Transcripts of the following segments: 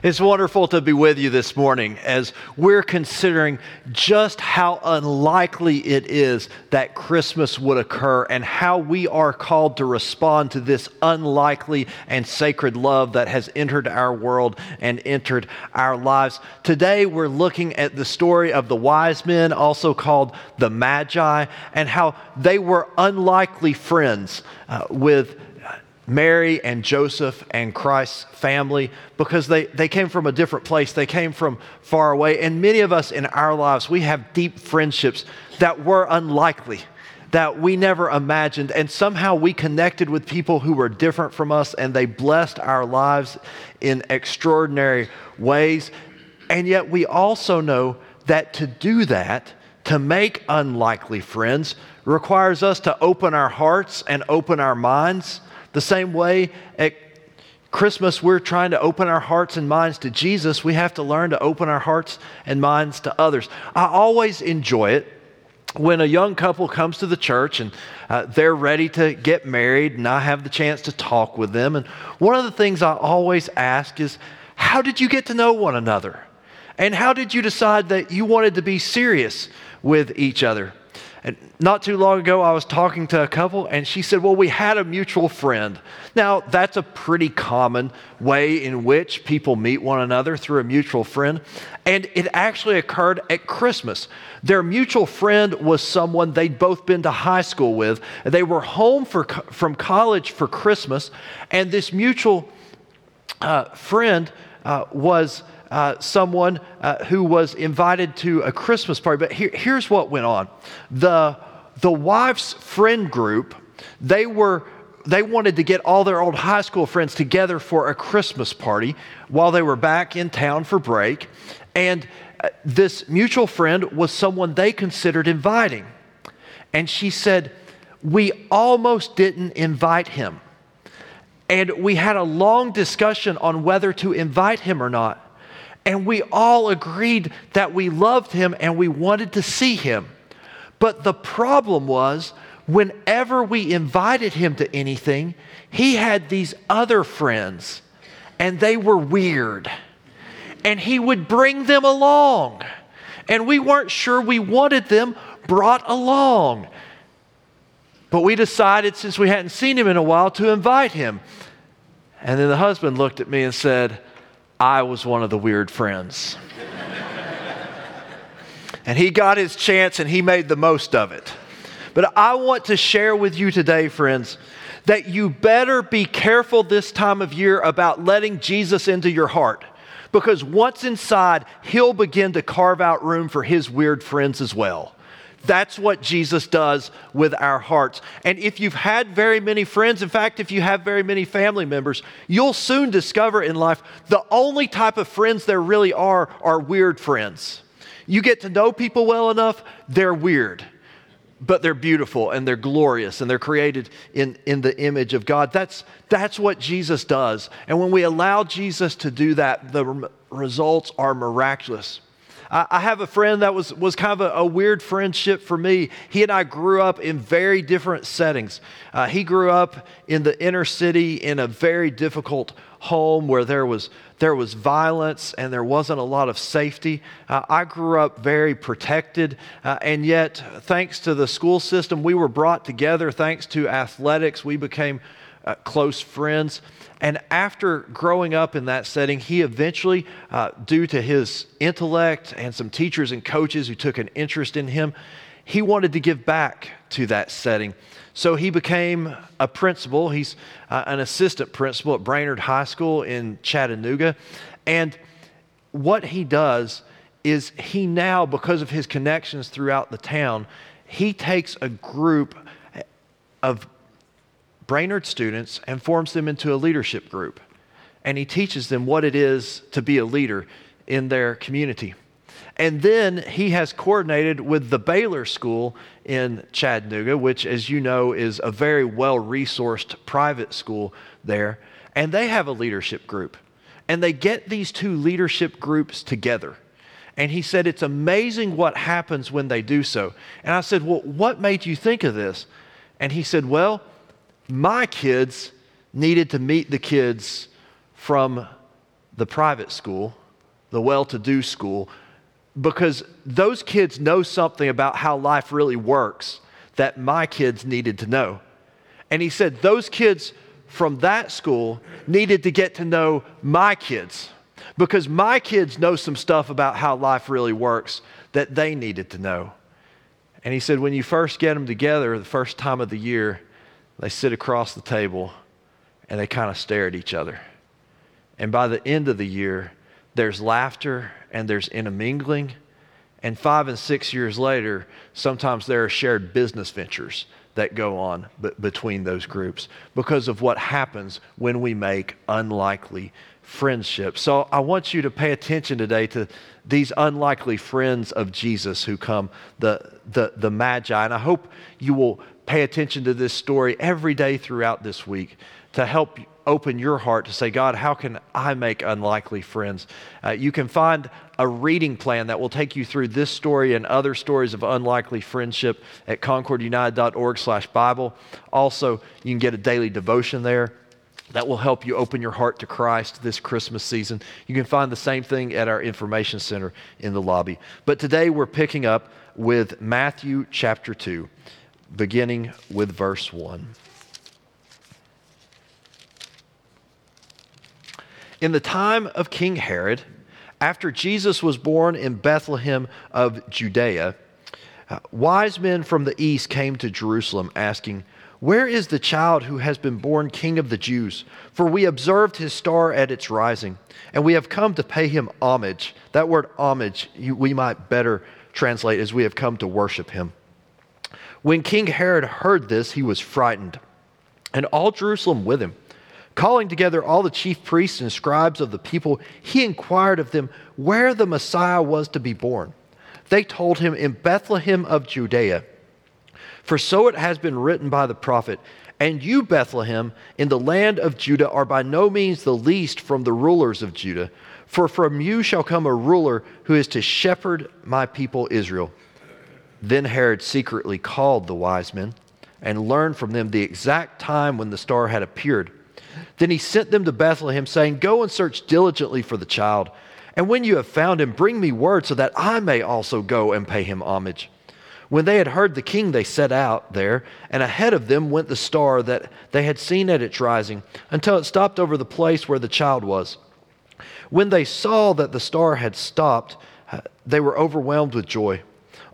It's wonderful to be with you this morning as we're considering just how unlikely it is that Christmas would occur and how we are called to respond to this unlikely and sacred love that has entered our world and entered our lives. Today, we're looking at the story of the wise men, also called the Magi, and how they were unlikely friends uh, with Mary and Joseph and Christ's family because they, they came from a different place. They came from far away. And many of us in our lives, we have deep friendships that were unlikely, that we never imagined. And somehow we connected with people who were different from us and they blessed our lives in extraordinary ways. And yet we also know that to do that, to make unlikely friends, requires us to open our hearts and open our minds the same way at Christmas, we're trying to open our hearts and minds to Jesus. We have to learn to open our hearts and minds to others. I always enjoy it when a young couple comes to the church and uh, they're ready to get married, and I have the chance to talk with them. And one of the things I always ask is, How did you get to know one another? And how did you decide that you wanted to be serious with each other? And not too long ago, I was talking to a couple, and she said, Well, we had a mutual friend. Now, that's a pretty common way in which people meet one another through a mutual friend. And it actually occurred at Christmas. Their mutual friend was someone they'd both been to high school with. They were home for, from college for Christmas, and this mutual uh, friend uh, was uh, someone uh, who was invited to a Christmas party. But here, here's what went on the, the wife's friend group, they were they wanted to get all their old high school friends together for a Christmas party while they were back in town for break. And uh, this mutual friend was someone they considered inviting. And she said, We almost didn't invite him. And we had a long discussion on whether to invite him or not and we all agreed that we loved him and we wanted to see him. But the problem was, whenever we invited him to anything, he had these other friends, and they were weird. And he would bring them along, and we weren't sure we wanted them brought along. But we decided, since we hadn't seen him in a while, to invite him. And then the husband looked at me and said, I was one of the weird friends. and he got his chance and he made the most of it. But I want to share with you today, friends, that you better be careful this time of year about letting Jesus into your heart. Because once inside, he'll begin to carve out room for his weird friends as well. That's what Jesus does with our hearts. And if you've had very many friends, in fact, if you have very many family members, you'll soon discover in life the only type of friends there really are are weird friends. You get to know people well enough, they're weird, but they're beautiful and they're glorious and they're created in, in the image of God. That's, that's what Jesus does. And when we allow Jesus to do that, the results are miraculous. I have a friend that was, was kind of a, a, weird friendship for me. He and I grew up in very different settings. Uh, he grew up in the inner city in a very difficult home where there was, there was violence and there wasn't a lot of safety. Uh, I grew up very protected, uh, and yet, thanks to the school system, we were brought together. Thanks to athletics, we became uh, close friends. And after growing up in that setting, he eventually, uh, due to his intellect and some teachers and coaches who took an interest in him, he wanted to give back to that setting. So he became a principal. He's uh, an assistant principal at Brainerd High School in Chattanooga. And what he does is he now, because of his connections throughout the town, he takes a group of Brainerd students and forms them into a leadership group. And he teaches them what it is to be a leader in their community. And then he has coordinated with the Baylor School in Chattanooga, which, as you know, is a very well resourced private school there. And they have a leadership group. And they get these two leadership groups together. And he said, It's amazing what happens when they do so. And I said, Well, what made you think of this? And he said, Well, my kids needed to meet the kids from the private school, the well to do school, because those kids know something about how life really works that my kids needed to know. And he said, those kids from that school needed to get to know my kids because my kids know some stuff about how life really works that they needed to know. And he said, when you first get them together, the first time of the year, they sit across the table and they kind of stare at each other. And by the end of the year, there's laughter and there's intermingling. And five and six years later, sometimes there are shared business ventures that go on b- between those groups because of what happens when we make unlikely friendships. So I want you to pay attention today to these unlikely friends of Jesus who come, the, the, the Magi. And I hope you will pay attention to this story every day throughout this week to help open your heart to say, God, how can I make unlikely friends? Uh, you can find a reading plan that will take you through this story and other stories of unlikely friendship at concordunited.org slash Bible. Also, you can get a daily devotion there that will help you open your heart to Christ this Christmas season. You can find the same thing at our information center in the lobby. But today we're picking up with Matthew chapter 2 beginning with verse 1. In the time of King Herod, after Jesus was born in Bethlehem of Judea, uh, wise men from the east came to Jerusalem asking, Where is the child who has been born king of the Jews? For we observed his star at its rising, and we have come to pay him homage. That word homage, we might better translate as we have come to worship him. When King Herod heard this, he was frightened, and all Jerusalem with him. Calling together all the chief priests and scribes of the people, he inquired of them where the Messiah was to be born. They told him, In Bethlehem of Judea. For so it has been written by the prophet, And you, Bethlehem, in the land of Judah, are by no means the least from the rulers of Judah. For from you shall come a ruler who is to shepherd my people Israel. Then Herod secretly called the wise men and learned from them the exact time when the star had appeared. Then he sent them to Bethlehem, saying, Go and search diligently for the child. And when you have found him, bring me word so that I may also go and pay him homage. When they had heard the king, they set out there, and ahead of them went the star that they had seen at its rising, until it stopped over the place where the child was. When they saw that the star had stopped, uh, they were overwhelmed with joy.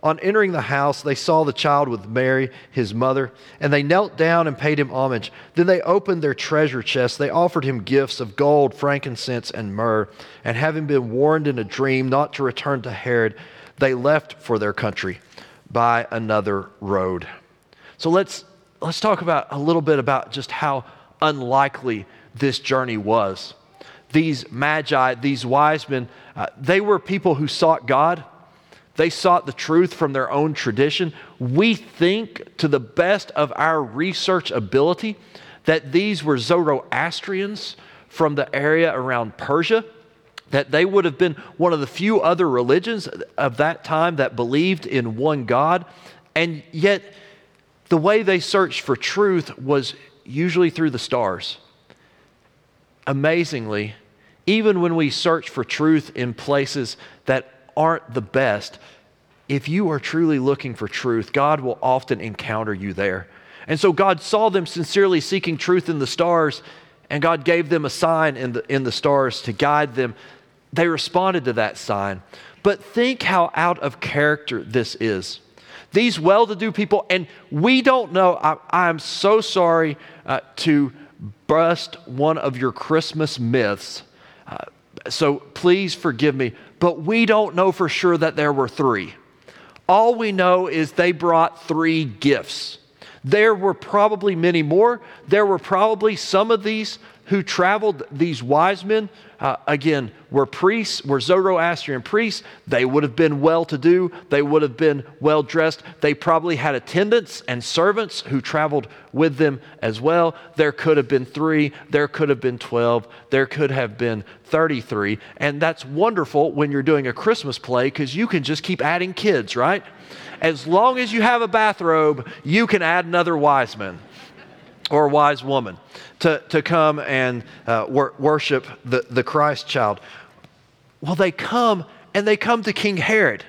On entering the house, they saw the child with Mary, his mother, and they knelt down and paid him homage. Then they opened their treasure chests. They offered him gifts of gold, frankincense, and myrrh. And having been warned in a dream not to return to Herod, they left for their country by another road. So let's, let's talk about a little bit about just how unlikely this journey was. These magi, these wise men, uh, they were people who sought God they sought the truth from their own tradition. We think, to the best of our research ability, that these were Zoroastrians from the area around Persia, that they would have been one of the few other religions of that time that believed in one God. And yet, the way they searched for truth was usually through the stars. Amazingly, even when we search for truth in places that aren't the best, if you are truly looking for truth, God will often encounter you there. And so God saw them sincerely seeking truth in the stars, and God gave them a sign in the, in the stars to guide them. They responded to that sign. But think how out of character this is. These well to do people, and we don't know, I, am so sorry uh, to bust one of your Christmas myths. Uh, so please forgive me but we don't know for sure that there were three. All we know is they brought three gifts. There were probably many more. There were probably some of these who traveled, these wise men, uh, again, were priests, were Zoroastrian priests. They would have been well to do, they would have been well dressed. They probably had attendants and servants who traveled with them as well. There could have been three, there could have been 12, there could have been 33. And that's wonderful when you're doing a Christmas play because you can just keep adding kids, right? As long as you have a bathrobe, you can add another wise man. Or a wise woman to, to come and uh, wor- worship the, the Christ child. Well, they come and they come to King Herod.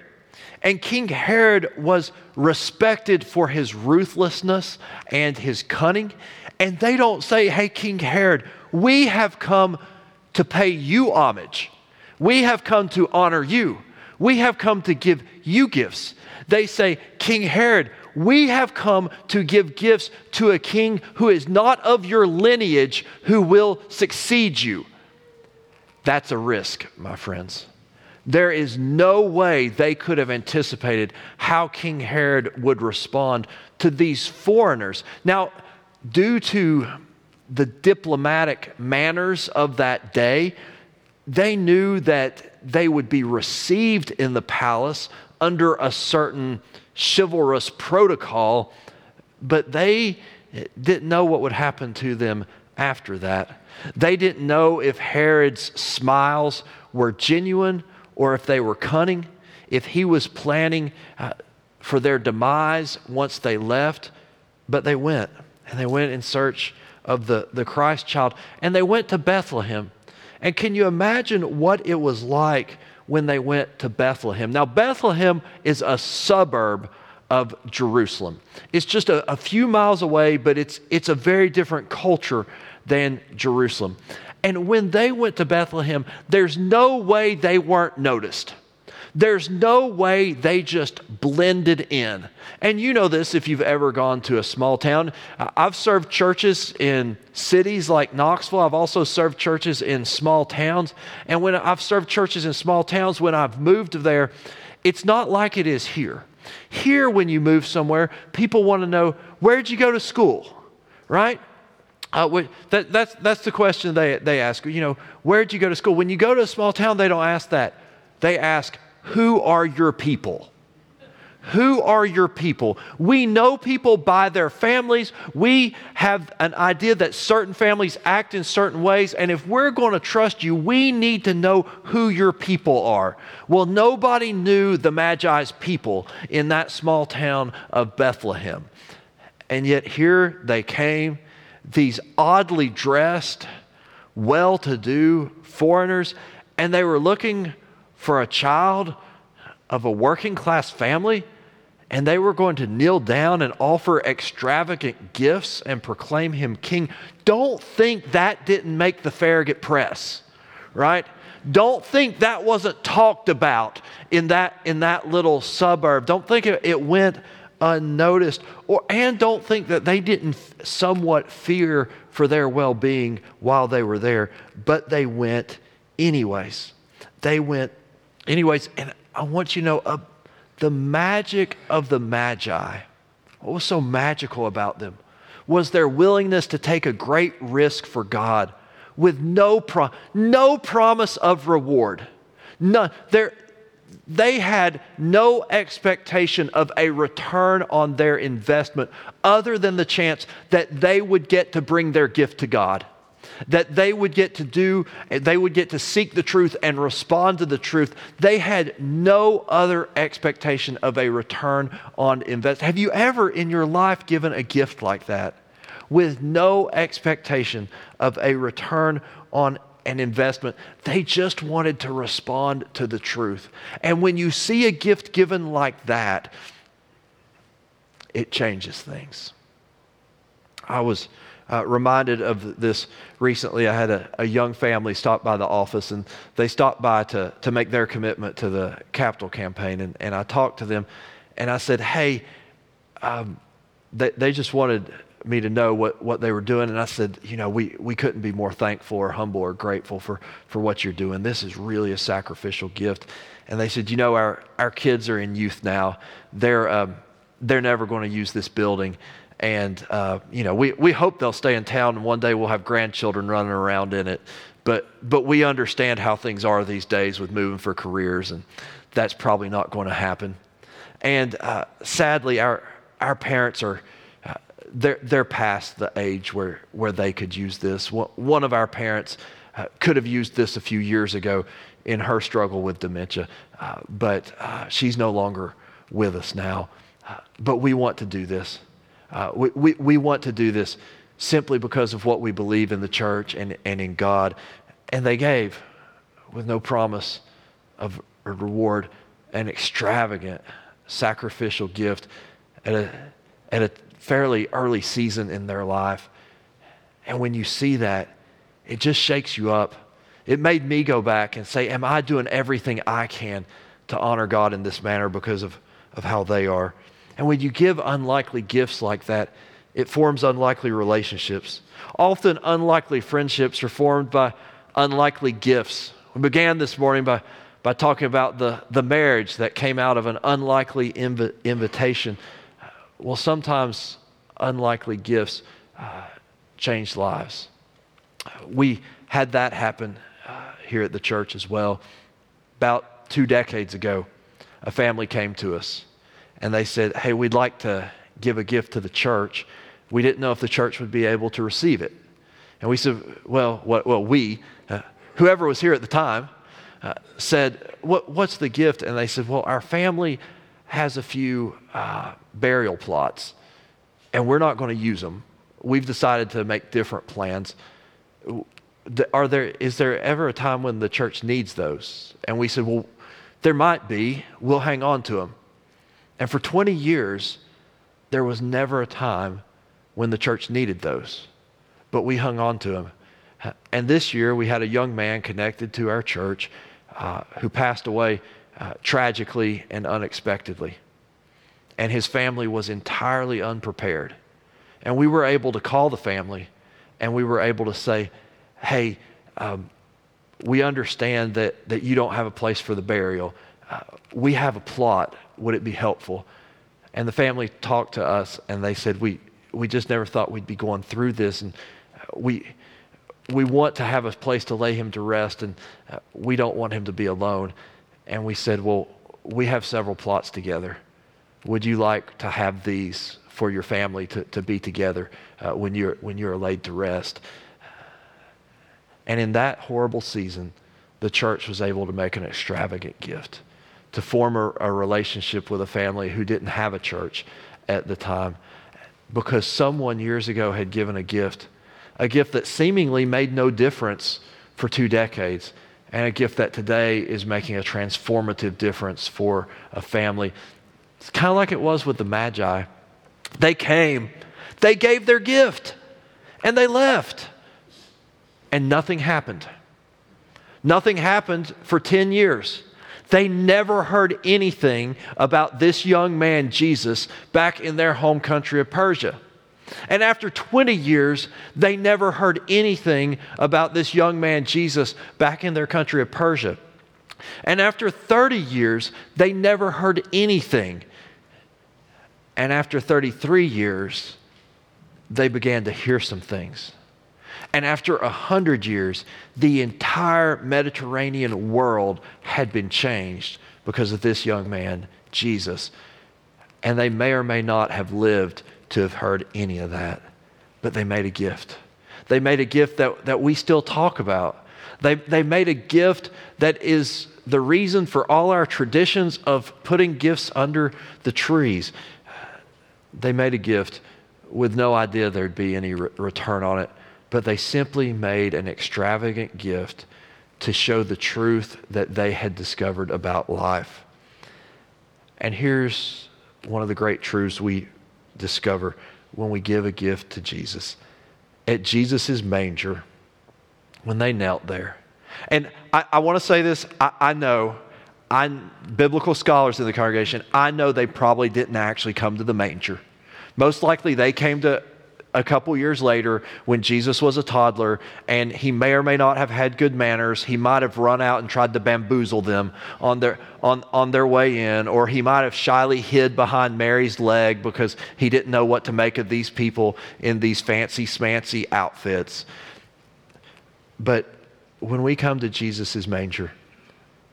And King Herod was respected for his ruthlessness and his cunning. And they don't say, Hey, King Herod, we have come to pay you homage. We have come to honor you. We have come to give you gifts. They say, King Herod, we have come to give gifts to a king who is not of your lineage, who will succeed you. That's a risk, my friends. There is no way they could have anticipated how King Herod would respond to these foreigners. Now, due to the diplomatic manners of that day, they knew that they would be received in the palace under a certain chivalrous protocol, but they didn't know what would happen to them after that. They didn't know if Herod's smiles were genuine or if they were cunning, if he was planning uh, for their demise once they left. But they went, and they went in search of the, the Christ child, and they went to Bethlehem. And can you imagine what it was like when they went to Bethlehem. Now, Bethlehem is a suburb of Jerusalem. It's just a, a, few miles away, but it's, it's a very different culture than Jerusalem. And when they went to Bethlehem, there's no way they weren't noticed. There's no way they just blended in. And you know this if you've ever gone to a small town. I've served churches in cities like Knoxville. I've also served churches in small towns. And when I've served churches in small towns, when I've moved there, it's not like it is here. Here, when you move somewhere, people want to know where'd you go to school, right? Uh, that, that's, that's the question they, they ask. You know, where'd you go to school? When you go to a small town, they don't ask that. They ask, who are your people? Who are your people? We know people by their families. We have an idea that certain families act in certain ways. And if we're going to trust you, we need to know who your people are. Well, nobody knew the Magi's people in that small town of Bethlehem. And yet here they came, these oddly dressed, well to do foreigners, and they were looking for a child of a working class family and they were going to kneel down and offer extravagant gifts and proclaim him king. Don't think that didn't make the Farragut press, right? Don't think that wasn't talked about in that, in that little suburb. Don't think it, went unnoticed. Or, and don't think that they didn't somewhat fear for their well being while they were there, but they went anyways. They went anyways, and I want you to know uh, the magic of the Magi, what was so magical about them, was their willingness to take a great risk for God with no, pro- no promise of reward. None. they had no expectation of a return on their investment other than the chance that they would get to bring their gift to God that they would get to do, they would get to seek the truth and respond to the truth. They had no other expectation of a return on investment. Have you ever in your life given a gift like that with no expectation of a return on an investment. They just wanted to respond to the truth. And when you see a gift given like that, it changes things. I was uh, reminded of this recently. I had a, a, young family stop by the office, and they stopped by to, to make their commitment to the capital campaign. And, and I talked to them, and I said, Hey, um, they, they just wanted me to know what, what they were doing. And I said, You know, we, we couldn't be more thankful or humble or grateful for, for what you're doing. This is really a sacrificial gift. And they said, You know, our, our kids are in youth now. They're, um, they're never going to use this building. And, uh, you know, we, we hope they'll stay in town and one day we'll have grandchildren running around in it. But, but we understand how things are these days with moving for careers, and that's probably not going to happen. And uh, sadly, our, our parents are, uh, they're, they're past the age where, where they could use this. One of our parents uh, could have used this a few years ago in her struggle with dementia, uh, but she's no longer with us now. but we want to do this. Uh, we, we, we want to do this simply because of what we believe in the church and, and in God. And they gave with no promise of a reward, an extravagant sacrificial gift at a, at a fairly early season in their life. And when you see that, it just shakes you up. It made me go back and say, Am I doing everything I can to honor God in this manner because of, of how they are? And when you give unlikely gifts like that, it forms unlikely relationships. Often, unlikely friendships are formed by unlikely gifts. We began this morning by, by talking about the, the marriage that came out of an unlikely inv- invitation. Well, sometimes unlikely gifts uh, change lives. We had that happen uh, here at the church as well. About two decades ago, a family came to us and they said, Hey, we'd like to give a gift to the church. We didn't know if the church would be able to receive it. And we said, Well, what, well we, uh, whoever was here at the time, uh, said, what, What's the gift? And they said, Well, our family has a few uh, burial plots, and we're not going to use them. We've decided to make different plans. Are there, is there ever a time when the church needs those? And we said, Well, there might be. We'll hang on to them. And for 20 years, there was never a time when the church needed those, but we hung on to them. And this year, we had a young man connected to our church uh, who passed away uh, tragically and unexpectedly. And his family was entirely unprepared. And we were able to call the family and we were able to say, hey, um, we understand that, that you don't have a place for the burial. Uh, we have a plot. Would it be helpful? And the family talked to us and they said, we, we just never thought we'd be going through this. And we, we want to have a place to lay him to rest, and uh, we don't want him to be alone. And we said, Well, we have several plots together. Would you like to have these for your family to, to be together uh, when, you're, when you're laid to rest? And in that horrible season, the church was able to make an extravagant gift to form a, a relationship with a family who didn't have a church at the time because someone years ago had given a gift a gift that seemingly made no difference for two decades, and a gift that today is making a transformative difference for a family. It's kind of like it was with the Magi. They came, they gave their gift, and they left, and nothing happened. Nothing happened for 10 years. They never heard anything about this young man, Jesus, back in their home country of Persia. And after 20 years, they never heard anything about this young man, Jesus, back in their country of Persia. And after 30 years, they never heard anything. And after 33 years, they began to hear some things. And after a 100 years, the entire Mediterranean world had been changed because of this young man, Jesus. And they may or may not have lived to have heard any of that, but they made a gift. They made a gift that, that we still talk about. They, they made a gift that is the reason for all our traditions of putting gifts under the trees. They made a gift with no idea there'd be any re- return on it, but they simply made an extravagant gift to show the truth that they had discovered about life. And here's one of the great truths we discover when we give a gift to Jesus. At Jesus' manger, when they knelt there. And I, I want to say this I, I know, I, biblical scholars in the congregation, I know they probably didn't actually come to the manger. Most likely they came to a couple years later when Jesus was a toddler and he may or may not have had good manners. He might have run out and tried to bamboozle them on their, on, on their way in, or he might have shyly hid behind Mary's leg because he didn't know what to make of these people in these fancy, smancy outfits. But when we come to Jesus' manger,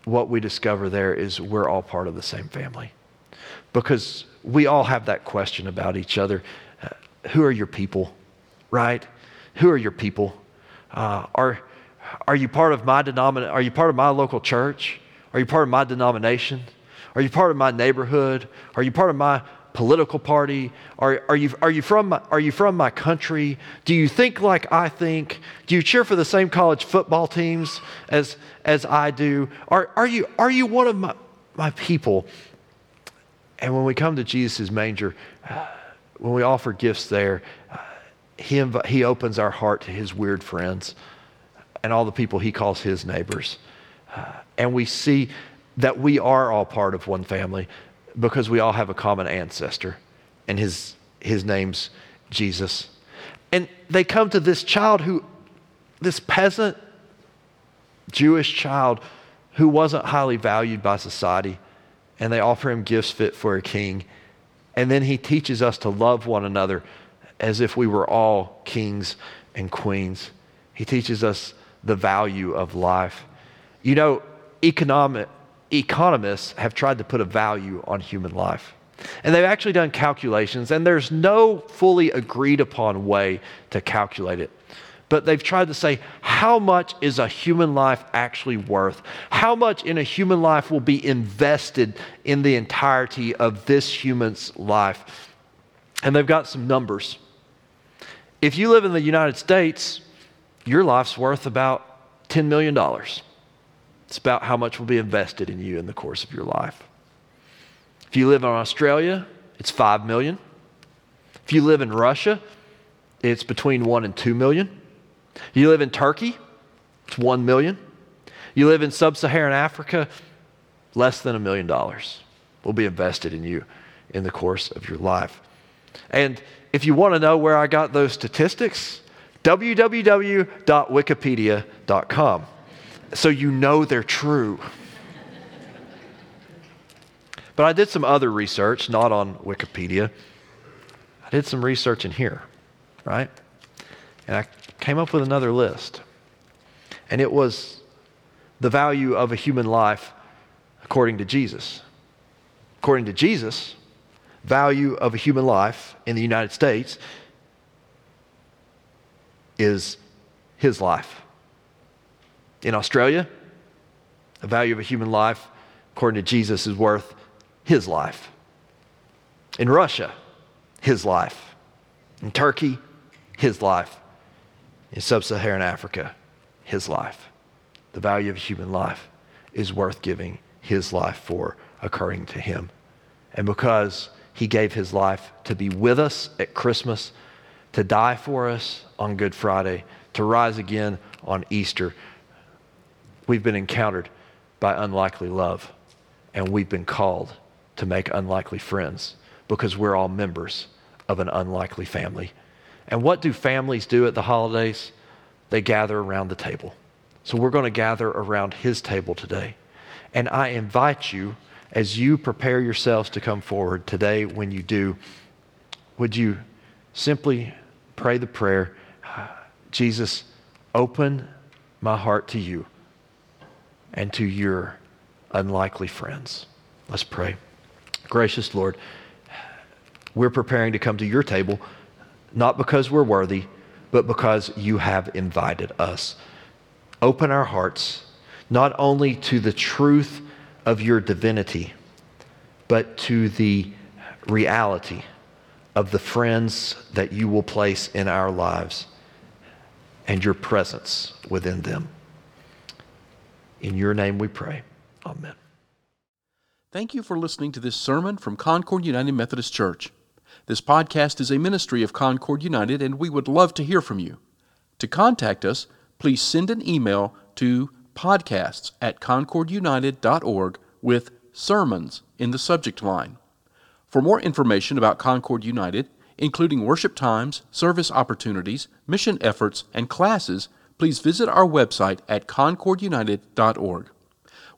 what we discover there is we're all part of the same family. Because we all have that question about each other who are your people, right? Who are your people? Uh, are, are you part of my denomin- Are you part of my local church? Are you part of my denomination? Are you part of my neighborhood? Are you part of my political party? Are, are, you, are, you from my, are you from my country? Do you think like I think? Do you cheer for the same college football teams as, as I do? Are, are, you, are you one of my, my people? And when we come to Jesus' manger, when we offer gifts there, uh, he, inv- he opens our heart to his weird friends and all the people he calls his neighbors. Uh, and we see that we are all part of one family because we all have a common ancestor, and his, his name's Jesus. And they come to this child who, this peasant Jewish child who wasn't highly valued by society, and they offer him gifts fit for a king. And then he teaches us to love one another as if we were all kings and queens. He teaches us the value of life. You know, economic, economists have tried to put a value on human life. And they've actually done calculations, and there's no fully agreed upon way to calculate it. But they've tried to say, how much is a human life actually worth? How much in a human life will be invested in the entirety of this human's life? And they've got some numbers. If you live in the United States, your life's worth about $10 million. It's about how much will be invested in you in the course of your life. If you live in Australia, it's 5 million. If you live in Russia, it's between 1 and 2 million. You live in Turkey, it's 1 million. You live in sub Saharan Africa, less than a million dollars will be invested in you in the course of your life. And if you want to know where I got those statistics, www.wikipedia.com so you know they're true. but I did some other research, not on Wikipedia. I did some research in here, right? And I came up with another list. And it was the value of a human life according to Jesus. According to Jesus, value of a human life in the United States is his life. In Australia, the value of a human life, according to Jesus, is worth his life. In Russia, his life. In Turkey, his life. In sub Saharan Africa, his life. The value of human life is worth giving his life for according to him. And because he gave his life to be with us at Christmas, to die for us on Good Friday, to rise again on Easter, we've been encountered by unlikely love, and we've been called to make unlikely friends because we're all members of an unlikely family. And what do families do at the holidays? They gather around the table. So we're going to gather around his table today. And I invite you, as you prepare yourselves to come forward today, when you do, would you simply pray the prayer Jesus, open my heart to you and to your unlikely friends. Let's pray. Gracious Lord, we're preparing to come to your table, not because we're worthy, but because you have invited us. Open our hearts, not only to the truth of your divinity, but to the reality of the friends that you will place in our lives and your presence within them. In your name we pray. Amen. Thank you for listening to this sermon from Concord United Methodist Church. This podcast is a ministry of Concord United, and we would love to hear from you. To contact us, please send an email to podcasts at concordunited.org with sermons in the subject line. For more information about Concord United, including worship times, service opportunities, mission efforts, and classes, please visit our website at concordunited.org.